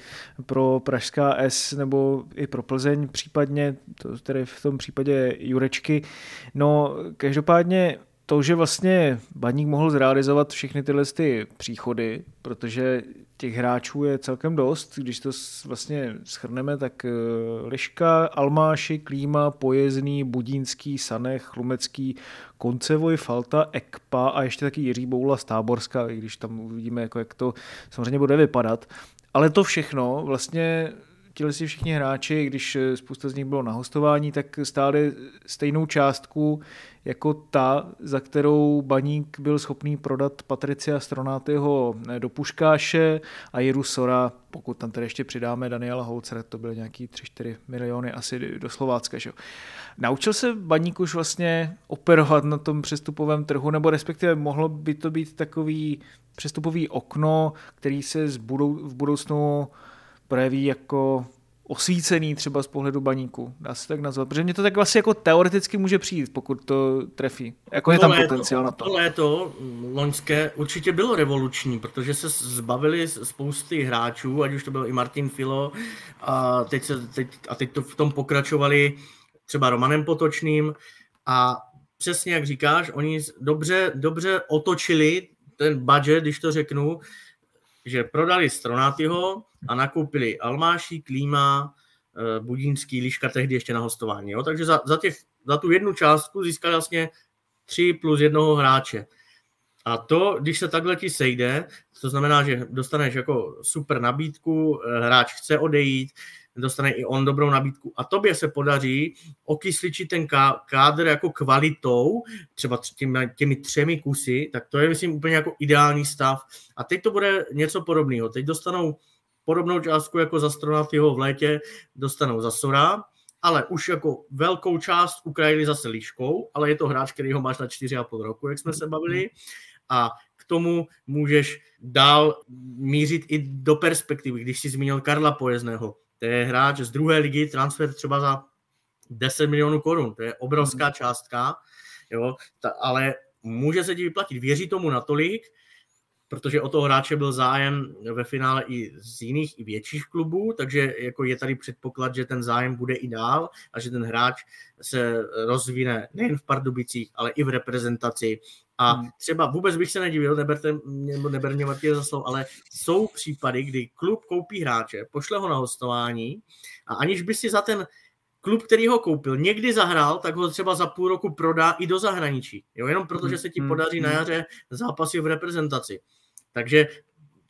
S1: pro Pražská S nebo i pro Plzeň případně, to tedy v tom případě Jurečky. No každopádně to, že vlastně Baník mohl zrealizovat všechny tyhle ty příchody, protože těch hráčů je celkem dost, když to vlastně schrneme, tak eh, Liška, Almáši, Klíma, Pojezný, Budínský, Sanech, Chlumecký, Koncevoj, Falta, Ekpa a ještě taky Jiří Boula z Táborska, i když tam uvidíme, jako jak to samozřejmě bude vypadat. Ale to všechno vlastně tihle si všichni hráči, když spousta z nich bylo na hostování, tak stáli stejnou částku jako ta, za kterou Baník byl schopný prodat Patricia Stronátyho do Puškáše a Jiru Sora, pokud tam tedy ještě přidáme Daniela Holcera, to byly nějaký 3-4 miliony asi do Slovácka. Že? Naučil se Baník už vlastně operovat na tom přestupovém trhu, nebo respektive mohlo by to být takový přestupový okno, který se v budoucnu projeví jako osvícený třeba z pohledu baníku, dá se tak nazvat, protože mě to tak vlastně jako teoreticky může přijít, pokud to trefí. Jako je tam léto, potenciál na to.
S2: To léto loňské určitě bylo revoluční, protože se zbavili spousty hráčů, ať už to byl i Martin Filo a teď, se, teď, a teď to v tom pokračovali třeba Romanem Potočným a přesně jak říkáš, oni dobře, dobře otočili ten budget, když to řeknu, že prodali Stronátyho a nakoupili Almáši, Klíma, eh, Budínský, Liška tehdy ještě na hostování. Jo? Takže za, za, těch, za tu jednu částku získali vlastně tři plus jednoho hráče. A to, když se takhle ti sejde, to znamená, že dostaneš jako super nabídku, eh, hráč chce odejít, dostane i on dobrou nabídku a tobě se podaří okysličit ten kádr jako kvalitou, třeba těmi, těmi třemi kusy, tak to je, myslím, úplně jako ideální stav. A teď to bude něco podobného. Teď dostanou podobnou částku jako za Stronatyho v létě, dostanou za Sora, ale už jako velkou část ukrajili zase líškou, ale je to hráč, který ho máš na 4,5 roku, jak jsme se bavili. A k tomu můžeš dál mířit i do perspektivy, když jsi zmínil Karla Pojezného to je hráč z druhé ligy, transfer třeba za 10 milionů korun, to je obrovská mm. částka, jo, ta, ale může se ti vyplatit. Věří tomu natolik, protože o toho hráče byl zájem ve finále i z jiných, i větších klubů, takže jako je tady předpoklad, že ten zájem bude i dál a že ten hráč se rozvine nejen v Pardubicích, ale i v reprezentaci. A hmm. třeba vůbec bych se nedivil, neberte, nebo neber mě Martě za slovo, ale jsou případy, kdy klub koupí hráče, pošle ho na hostování a aniž by si za ten klub, který ho koupil, někdy zahrál, tak ho třeba za půl roku prodá i do zahraničí. Jo, jenom protože se ti hmm, podaří na hmm. jaře zápasy v reprezentaci. Takže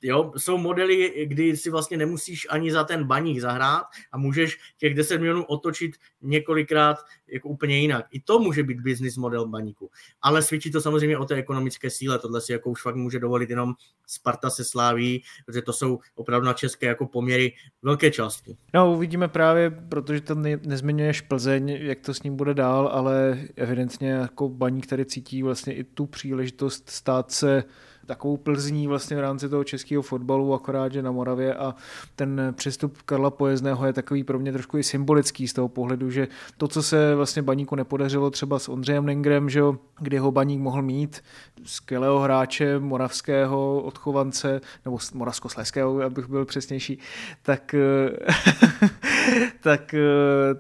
S2: Jo, jsou modely, kdy si vlastně nemusíš ani za ten baník zahrát a můžeš těch 10 milionů otočit několikrát jako úplně jinak. I to může být business model baníku. Ale svědčí to samozřejmě o té ekonomické síle. Tohle si jako už fakt může dovolit jenom Sparta se sláví, protože to jsou opravdu na české jako poměry velké částky.
S1: No uvidíme právě, protože tam ne, nezmiňuješ Plzeň, jak to s ním bude dál, ale evidentně jako baník tady cítí vlastně i tu příležitost stát se takovou Plzní vlastně v rámci toho českého fotbalu, akorát, že na Moravě a ten přestup Karla Pojezného je takový pro mě trošku i symbolický z toho pohledu, že to, co se vlastně Baníku nepodařilo třeba s Ondřejem Lingrem, že kdy ho Baník mohl mít, skvělého hráče, moravského odchovance, nebo moravskosleského, abych byl přesnější, tak, tak,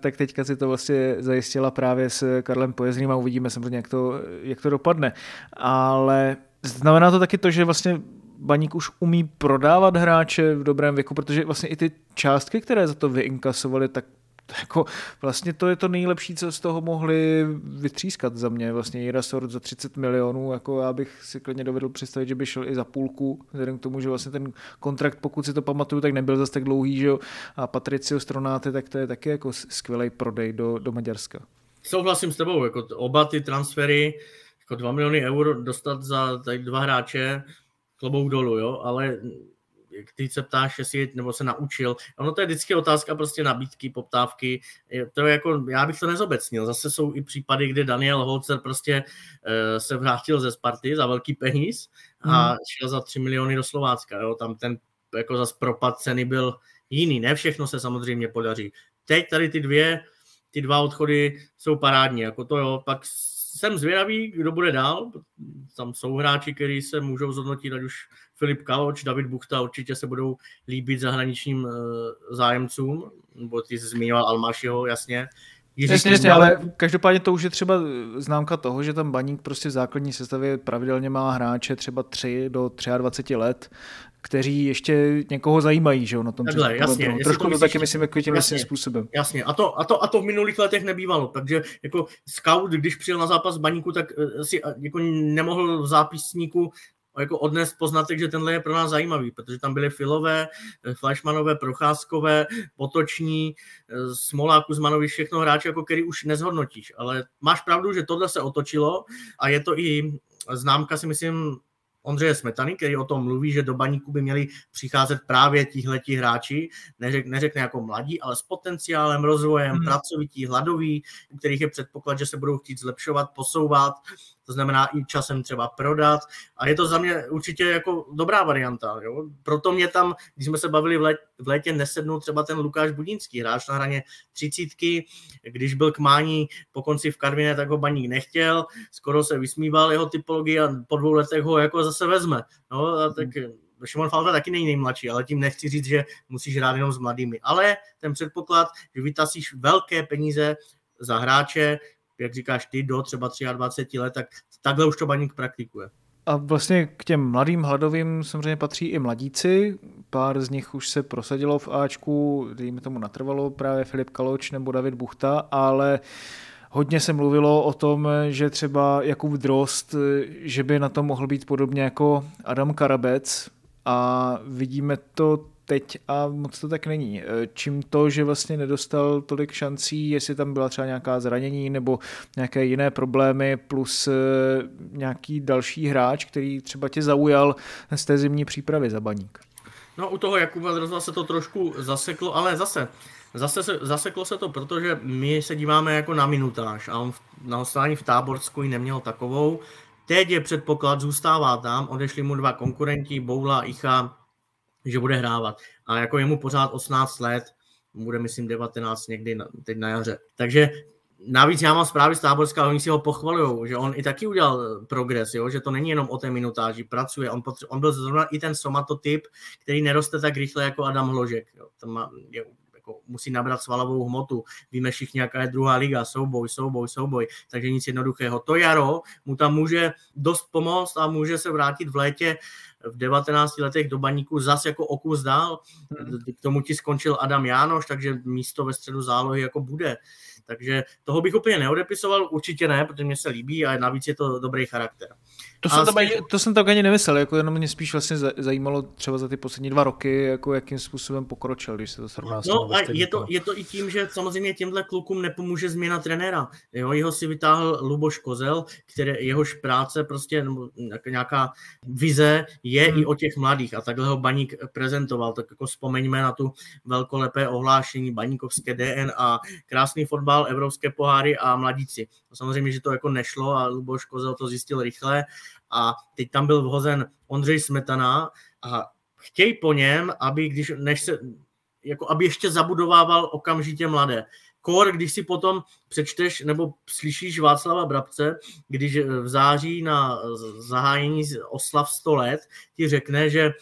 S1: tak teďka si to vlastně zajistila právě s Karlem Pojezným a uvidíme samozřejmě, jak to, jak to dopadne. Ale Znamená to taky to, že vlastně Baník už umí prodávat hráče v dobrém věku, protože vlastně i ty částky, které za to vyinkasovali, tak jako vlastně to je to nejlepší, co z toho mohli vytřískat za mě. Vlastně Jira Sort za 30 milionů, jako já bych si klidně dovedl představit, že by šel i za půlku, vzhledem k tomu, že vlastně ten kontrakt, pokud si to pamatuju, tak nebyl zase tak dlouhý, že jo? A Patricio Stronáty, tak to je taky jako skvělý prodej do, do Maďarska.
S2: Souhlasím s tebou, jako oba ty transfery, jako 2 miliony eur dostat za tady dva hráče, klobouk dolů, jo, ale ty se ptáš, jestli nebo se naučil. Ono to je vždycky otázka prostě nabídky, poptávky. To je jako, já bych to nezobecnil. Zase jsou i případy, kde Daniel Holzer prostě uh, se vrátil ze Sparty za velký peníz a hmm. šel za 3 miliony do Slovácka. Jo. Tam ten jako zas propad ceny byl jiný. Ne všechno se samozřejmě podaří. Teď tady ty dvě, ty dva odchody jsou parádní. Jako to jo, pak jsem zvědavý, kdo bude dál. Tam jsou hráči, kteří se můžou zhodnotit, ať už Filip Kaloč, David Buchta určitě se budou líbit zahraničním eh, zájemcům, nebo ty jsi zmiňoval Almašiho, jasně.
S1: Jiří jasně, jasně, ale každopádně to už je třeba známka toho, že tam baník prostě v základní sestavě pravidelně má hráče třeba 3 do 23 let, kteří ještě někoho zajímají, že jo, na tom
S2: Takhle, jasně,
S1: Trošku to, myslíš, taky myslím jako tím jasně, způsobem.
S2: Jasně, a to, a, to, a to v minulých letech nebývalo, takže jako scout, když přijel na zápas baníku, tak eh, si eh, jako nemohl v zápisníku jako odnes poznatek, že tenhle je pro nás zajímavý, protože tam byly Filové, eh, Flashmanové, Procházkové, Potoční, Smolá, Kuzmanovi, všechno hráči, jako který už nezhodnotíš, ale máš pravdu, že tohle se otočilo a je to i známka si myslím Ondřeje Smetany, který o tom mluví, že do baníku by měli přicházet právě tihleti hráči, neřek, neřekne jako mladí, ale s potenciálem, rozvojem, hmm. pracovití, hladoví, u kterých je předpoklad, že se budou chtít zlepšovat, posouvat, to znamená i časem třeba prodat a je to za mě určitě jako dobrá varianta. Jo? Proto mě tam, když jsme se bavili v, let, v létě, nesednul třeba ten Lukáš Budínský, hráč na hraně třicítky, když byl k mání po konci v Karviné, tak ho baník nechtěl, skoro se vysmíval jeho typologii a po dvou letech ho jako zase vezme. No, a tak Šimon Falta taky není nejmladší, ale tím nechci říct, že musíš hrát jenom s mladými. Ale ten předpoklad, že vytasíš velké peníze za hráče, jak říkáš ty, do třeba 23 let, tak takhle už to baník praktikuje.
S1: A vlastně k těm mladým hladovým samozřejmě patří i mladíci. Pár z nich už se prosadilo v Ačku, dejme tomu natrvalo právě Filip Kaloč nebo David Buchta, ale hodně se mluvilo o tom, že třeba Jakub Drost, že by na to mohl být podobně jako Adam Karabec a vidíme to teď a moc to tak není. E, čím to, že vlastně nedostal tolik šancí, jestli tam byla třeba nějaká zranění nebo nějaké jiné problémy, plus e, nějaký další hráč, který třeba tě zaujal z té zimní přípravy za baník.
S2: No u toho Jakuba Drozla se to trošku zaseklo, ale zase, zase se, zaseklo se to, protože my se díváme jako na minutáž a on v, na hostování v Táborsku ji neměl takovou. Teď je předpoklad, zůstává tam, odešli mu dva konkurenti, Boula, Icha, že bude hrávat. A jako je mu pořád 18 let, bude myslím 19 někdy na, teď na jaře. Takže Navíc já mám zprávy z Táborska, oni si ho pochvalují, že on i taky udělal progres, jo? že to není jenom o té minutáži, pracuje, on, potře- on byl zrovna i ten somatotyp, který neroste tak rychle jako Adam Hložek. Jo? To má, je, jako, musí nabrat svalovou hmotu, víme všichni, jaká je druhá liga, souboj, souboj, souboj, takže nic jednoduchého. To jaro mu tam může dost pomoct a může se vrátit v létě v 19 letech do baníku zas jako okus dál. K tomu ti skončil Adam Jánoš, takže místo ve středu zálohy jako bude. Takže toho bych úplně neodepisoval, určitě ne, protože mě se líbí a navíc je to dobrý charakter.
S1: To jsem, tam ani, to jsem tak ani nemyslel, jako jenom mě spíš vlastně zajímalo třeba za ty poslední dva roky, jako jakým způsobem pokročil, když se to srovná
S2: No a je to, je to i tím, že samozřejmě těmhle klukům nepomůže změna trenéra. Jo, jeho si vytáhl Luboš Kozel, který jehož práce prostě, nebo nějaká vize je hmm. i o těch mladých a takhle ho Baník prezentoval, tak jako vzpomeňme na tu velkolepé ohlášení Baníkovské DNA, krásný fotbal, evropské poháry a mladíci. Samozřejmě, že to jako nešlo a Luboš Kozel to zjistil rychle a teď tam byl vhozen Ondřej Smetana a chtějí po něm, aby když, než se, jako aby ještě zabudovával okamžitě mladé. Kor, když si potom přečteš nebo slyšíš Václava Brabce, když v září na zahájení oslav 100 let ti řekne, že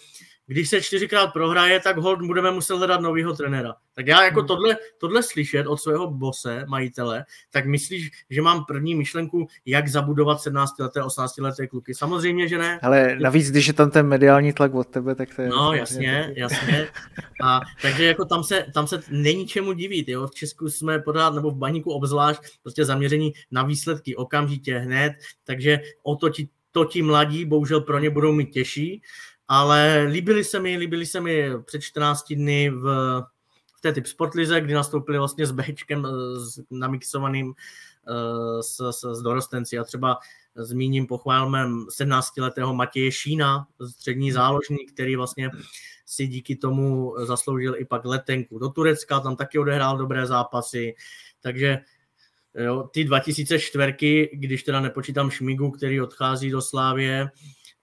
S2: když se čtyřikrát prohraje, tak hold budeme muset hledat nového trenéra. Tak já jako hmm. tohle, tohle slyšet od svého bose, majitele, tak myslíš, že mám první myšlenku, jak zabudovat 17 leté, 18 leté kluky? Samozřejmě, že ne.
S1: Ale navíc, když je tam ten mediální tlak od tebe, tak to je...
S2: No, jasně, jasně. A, takže jako tam se, tam se není čemu divit, jo. V Česku jsme pořád, nebo v baníku obzvlášť, prostě zaměření na výsledky okamžitě, hned, takže o to ti, to ti mladí, bohužel pro ně budou mít těžší, ale líbili se mi, líbili se mi před 14 dny v, v té typ sportlize, kdy nastoupili vlastně s Bčkem s, namixovaným eh, s, s, s dorostenci. A třeba zmíním, pochválme 17-letého Matěje Šína, střední záložník, který vlastně si díky tomu zasloužil i pak letenku do Turecka, tam taky odehrál dobré zápasy, takže jo, ty 2004, když teda nepočítám Šmigu, který odchází do Slávě,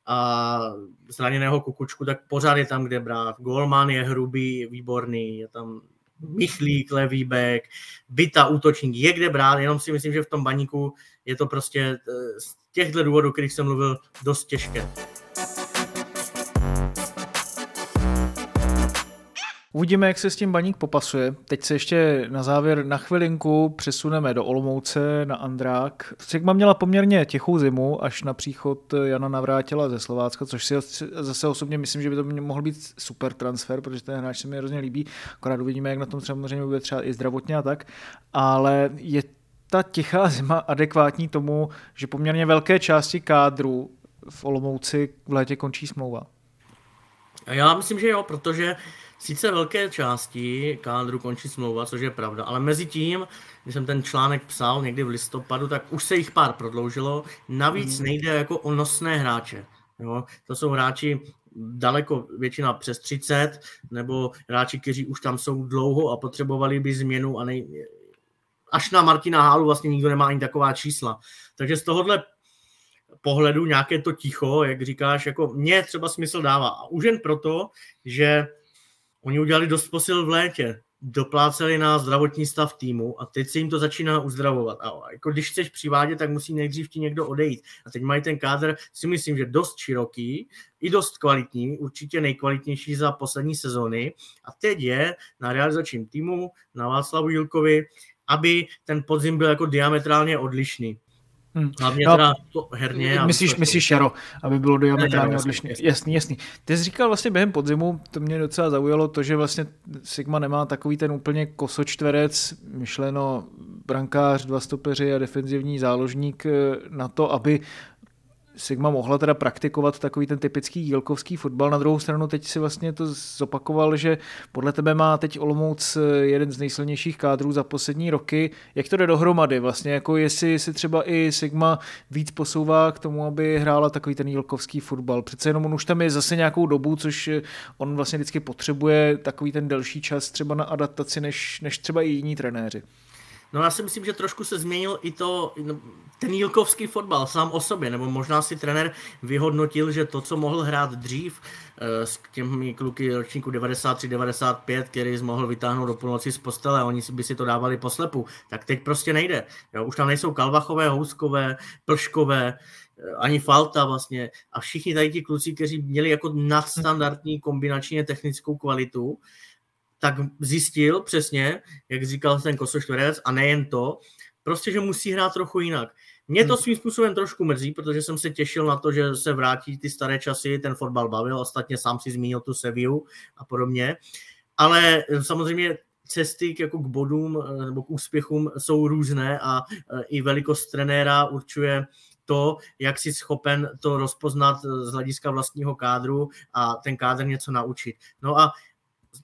S2: a zraněného kukučku, tak pořád je tam kde brát. Golman je hrubý, výborný, je tam Michlík, levý back, byta, útočník, je kde brát, jenom si myslím, že v tom baníku je to prostě eh, z těchto důvodů, kterých jsem mluvil, dost těžké.
S1: Uvidíme, jak se s tím baník popasuje. Teď se ještě na závěr na chvilinku přesuneme do Olomouce na Andrák. Sigma měla poměrně tichou zimu, až na příchod Jana Navrátila ze Slovácka, což si zase osobně myslím, že by to mohl být super transfer, protože ten hráč se mi hrozně líbí. Akorát uvidíme, jak na tom samozřejmě bude třeba i zdravotně a tak. Ale je ta tichá zima adekvátní tomu, že poměrně velké části kádru v Olomouci v létě končí smlouva?
S2: Já myslím, že jo, protože Sice velké části kádru končí smlouva, což je pravda, ale mezi tím, když jsem ten článek psal někdy v listopadu, tak už se jich pár prodloužilo. Navíc mm. nejde jako o nosné hráče. Jo? To jsou hráči daleko většina přes 30, nebo hráči, kteří už tam jsou dlouho a potřebovali by změnu a nej... až na Martina Hálu vlastně nikdo nemá ani taková čísla. Takže z tohohle pohledu nějaké to ticho, jak říkáš, jako mě třeba smysl dává. A už jen proto, že Oni udělali dost posil v létě, dopláceli na zdravotní stav týmu a teď se jim to začíná uzdravovat. A jako když chceš přivádět, tak musí nejdřív ti někdo odejít. A teď mají ten kádr, si myslím, že dost široký, i dost kvalitní, určitě nejkvalitnější za poslední sezóny. A teď je na realizačním týmu, na Václavu Jilkovi, aby ten podzim byl jako diametrálně odlišný. Hmm. Hlavně no, teda to herně.
S1: Myslíš, myslíš jaro, aby bylo diametrálně odlišné. Jasný, jasný. Ty jsi říkal vlastně během podzimu, to mě docela zaujalo, to, že vlastně Sigma nemá takový ten úplně kosočtverec, myšleno brankář, dva stopeři a defenzivní záložník eh, na to, aby Sigma mohla teda praktikovat takový ten typický jílkovský fotbal. Na druhou stranu teď si vlastně to zopakoval, že podle tebe má teď Olomouc eh, jeden z nejsilnějších kádrů za poslední roky. Jak to jde dohromady vlastně? Jako jestli si třeba i Sigma víc posouvá k tomu, aby hrála takový ten jílkovský fotbal. Přece jenom on už tam je zase nějakou dobu, což eh, on vlastně vždycky potřebuje takový ten delší čas třeba na adaptaci, než, než třeba i jiní trenéři.
S2: No já si myslím, že trošku se změnil i to, no, ten jílkovský fotbal sám o sobě, nebo možná si trenér vyhodnotil, že to, co mohl hrát dřív eh, s těmi kluky ročníku 93-95, který mohl vytáhnout do půlnoci z postele, oni by si to dávali poslepu, tak teď prostě nejde. Jo, už tam nejsou Kalvachové, Houskové, Plškové, eh, ani Falta vlastně a všichni tady ti kluci, kteří měli jako nadstandardní kombinačně technickou kvalitu, tak zjistil přesně, jak říkal ten kosoštverec, a nejen to, prostě, že musí hrát trochu jinak. Mě to hmm. svým způsobem trošku mrzí, protože jsem se těšil na to, že se vrátí ty staré časy, ten fotbal bavil, ostatně sám si zmínil tu Seviu a podobně, ale samozřejmě cesty k, jako k bodům eh, nebo k úspěchům jsou různé a eh, i velikost trenéra určuje to, jak si schopen to rozpoznat z hlediska vlastního kádru a ten kádr něco naučit. No a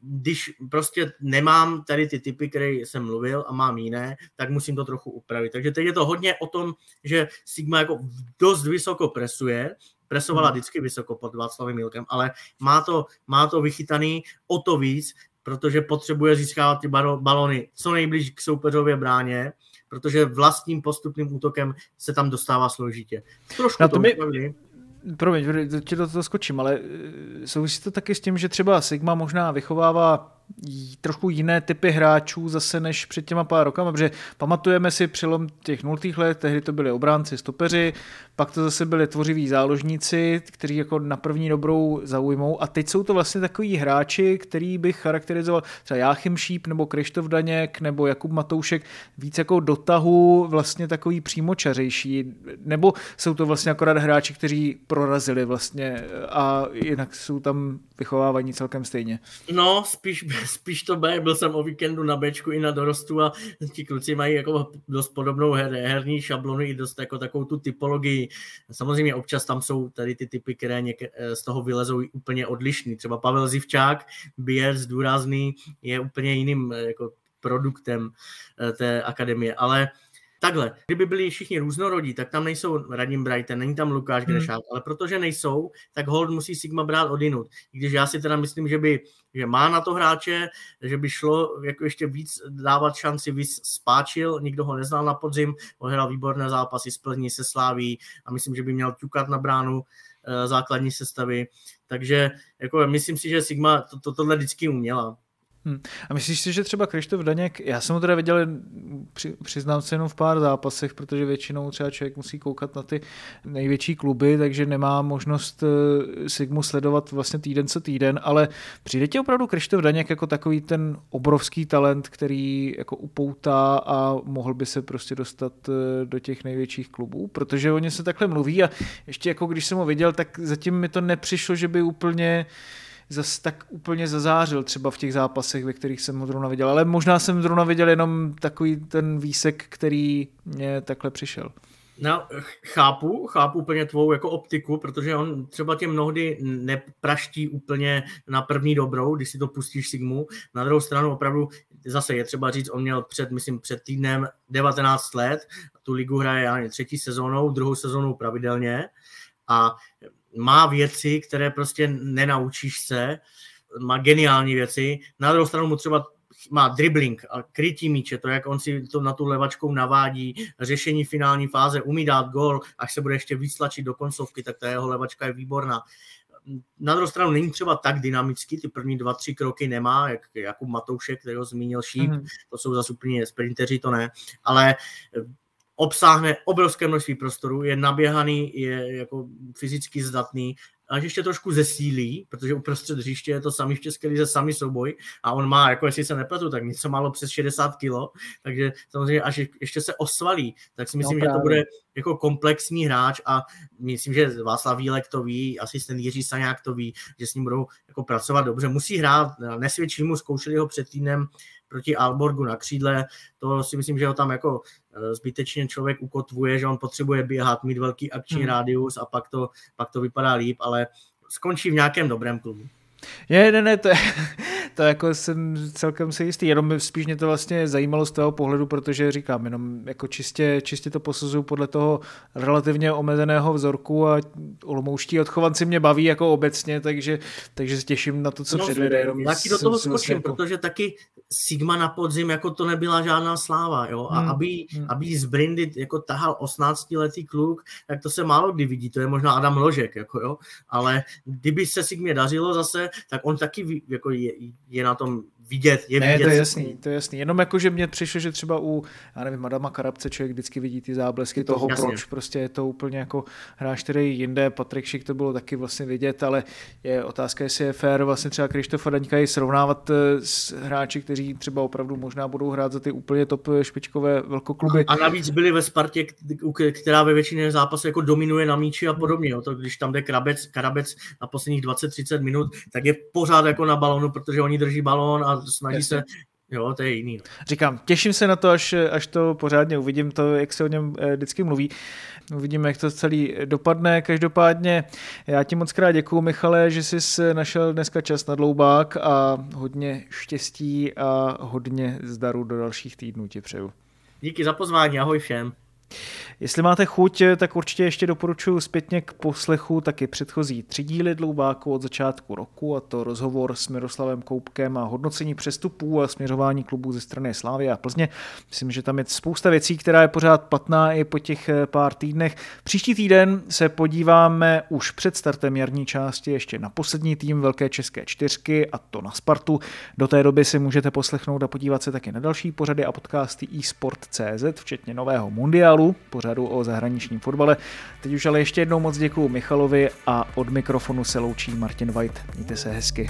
S2: když prostě nemám tady ty typy, které jsem mluvil a mám jiné, tak musím to trochu upravit. Takže teď je to hodně o tom, že Sigma jako dost vysoko presuje, presovala hmm. vždycky vysoko pod Václavem Milkem, ale má to, má to vychytaný o to víc, protože potřebuje získávat ty balony co nejblíž k soupeřově bráně, protože vlastním postupným útokem se tam dostává složitě.
S1: Trošku Na to, to mi, Promiň, tě do toho skočím, ale eh, souvisí to taky s tím, že třeba Sigma možná vychovává trošku jiné typy hráčů zase než před těma pár rokama, protože pamatujeme si přelom těch nultých let, tehdy to byli obránci, stopeři, pak to zase byli tvořiví záložníci, kteří jako na první dobrou zaujmou. A teď jsou to vlastně takový hráči, který bych charakterizoval třeba Jáchym Šíp nebo Krištof Daněk nebo Jakub Matoušek víc jako dotahu vlastně takový přímočařejší, nebo jsou to vlastně akorát hráči, kteří prorazili vlastně a jinak jsou tam vychovávaní celkem stejně.
S2: No, spíš spíš to B, byl jsem o víkendu na Bčku i na dorostu a ti kluci mají jako dost podobnou her, herní šablonu i dost jako takovou tu typologii. Samozřejmě občas tam jsou tady ty typy, které něk- z toho vylezou úplně odlišný. Třeba Pavel Zivčák, běž důrazný, je úplně jiným jako produktem eh, té akademie, ale Takhle, kdyby byli všichni různorodí, tak tam nejsou Radim Brighton, není tam Lukáš hmm. Grešák, ale protože nejsou, tak hold musí Sigma brát odinut. I když já si teda myslím, že by že má na to hráče, že by šlo jako ještě víc dávat šanci, víc spáčil, nikdo ho neznal na podzim, ohrál výborné zápasy z Plzní se Sláví a myslím, že by měl ťukat na bránu e, základní sestavy. Takže jako myslím si, že Sigma to, to, tohle vždycky uměla.
S1: Hmm. A myslíš si, že třeba Krištof Daněk, já jsem ho teda viděl, při, přiznám se jenom v pár zápasech, protože většinou třeba člověk musí koukat na ty největší kluby, takže nemá možnost uh, Sigmu sledovat vlastně týden co týden, ale přijde ti opravdu Krištof Daněk jako takový ten obrovský talent, který jako upoutá a mohl by se prostě dostat uh, do těch největších klubů, protože o ně se takhle mluví a ještě jako když jsem ho viděl, tak zatím mi to nepřišlo, že by úplně zas tak úplně zazářil třeba v těch zápasech, ve kterých jsem ho zrovna viděl. Ale možná jsem zrovna viděl jenom takový ten výsek, který mě takhle přišel.
S2: No, chápu, chápu úplně tvou jako optiku, protože on třeba tě mnohdy nepraští úplně na první dobrou, když si to pustíš Sigmu. Na druhou stranu opravdu zase je třeba říct, on měl před, myslím, před týdnem 19 let, tu ligu hraje já třetí sezónou, druhou sezónou pravidelně a má věci, které prostě nenaučíš se, má geniální věci. Na druhou stranu mu třeba má dribbling a krytí míče, to, jak on si to na tu levačkou navádí, řešení finální fáze, umí dát gol, až se bude ještě víc tlačit do koncovky, tak ta jeho levačka je výborná. Na druhou stranu není třeba tak dynamický, ty první dva, tři kroky nemá, jak Jakub Matoušek, který ho zmínil Šíp, mm. to jsou zase úplně sprinteři, to ne, ale obsáhne obrovské množství prostoru, je naběhaný, je jako fyzicky zdatný, až ještě trošku zesílí, protože uprostřed hřiště je to sami v České lize sami souboj a on má, jako jestli se nepletu, tak něco málo přes 60 kilo, takže samozřejmě až ještě se osvalí, tak si myslím, no, že to bude jako komplexní hráč a myslím, že Václav Vílek to ví, asistent Jiří Saňák to ví, že s ním budou jako pracovat dobře. Musí hrát, nesvědčí mu, zkoušeli ho před týdnem proti Alborgu na křídle, to si myslím, že ho tam jako zbytečně člověk ukotvuje, že on potřebuje běhat, mít velký akční hmm. rádius a pak to, pak to vypadá líp, ale skončí v nějakém dobrém klubu.
S1: Je, ne, ne, to je, to jako jsem celkem si jistý, jenom spíš mě to vlastně zajímalo z toho pohledu, protože říkám, jenom jako čistě, čistě to posuzuju podle toho relativně omezeného vzorku a olomouští odchovanci mě baví jako obecně, takže, takže se těším na to, co no, předvede. Jenom
S2: taky do toho skočím, jako... protože taky Sigma na podzim jako to nebyla žádná sláva, jo, a hmm. aby, hmm. aby z Brindy jako tahal 18-letý kluk, tak to se málo kdy vidí, to je možná Adam Ložek, jako jo, ale kdyby se Sigmě dařilo zase, tak on taky jako je, je na tom vidět. Je
S1: ne,
S2: vidět
S1: to je jasný, to je jasný. Jenom jako, že mě přišlo, že třeba u, já nevím, Madama Karabce člověk vždycky vidí ty záblesky toho, Jasně. proč prostě je to úplně jako hráč, který jinde, Patrik Šik to bylo taky vlastně vidět, ale je otázka, jestli je fér vlastně třeba Krištofa Daňka i srovnávat eh, s hráči, kteří třeba opravdu možná budou hrát za ty úplně top špičkové velkokluby.
S2: A navíc byli ve Spartě, která ve většině zápasů jako dominuje na míči a podobně. Jo. To, když tam jde Krabec, Karabec na posledních 20-30 minut, tak je pořád jako na balonu, protože oni drží balón a snaží Jasně. se Jo, to je jiný.
S1: Říkám, těším se na to, až, až to pořádně uvidím, to, jak se o něm eh, vždycky mluví. Uvidíme, jak to celý dopadne. Každopádně já ti moc krát děkuju, Michale, že jsi našel dneska čas na dloubák a hodně štěstí a hodně zdaru do dalších týdnů ti přeju.
S2: Díky za pozvání, ahoj všem.
S1: Jestli máte chuť, tak určitě ještě doporučuji zpětně k poslechu taky předchozí tři díly Dloubáku od začátku roku a to rozhovor s Miroslavem Koupkem a hodnocení přestupů a směřování klubů ze strany Slávy a Plzně. Myslím, že tam je spousta věcí, která je pořád platná i po těch eh, pár týdnech. Příští týden se podíváme už před startem jarní části ještě na poslední tým Velké české čtyřky a to na Spartu. Do té doby si můžete poslechnout a podívat se taky na další pořady a podcasty eSport.cz, včetně nového mundialu, pořadu o zahraničním fotbale. Teď už ale ještě jednou moc děkuji Michalovi a od mikrofonu se loučí Martin White. Mějte se hezky.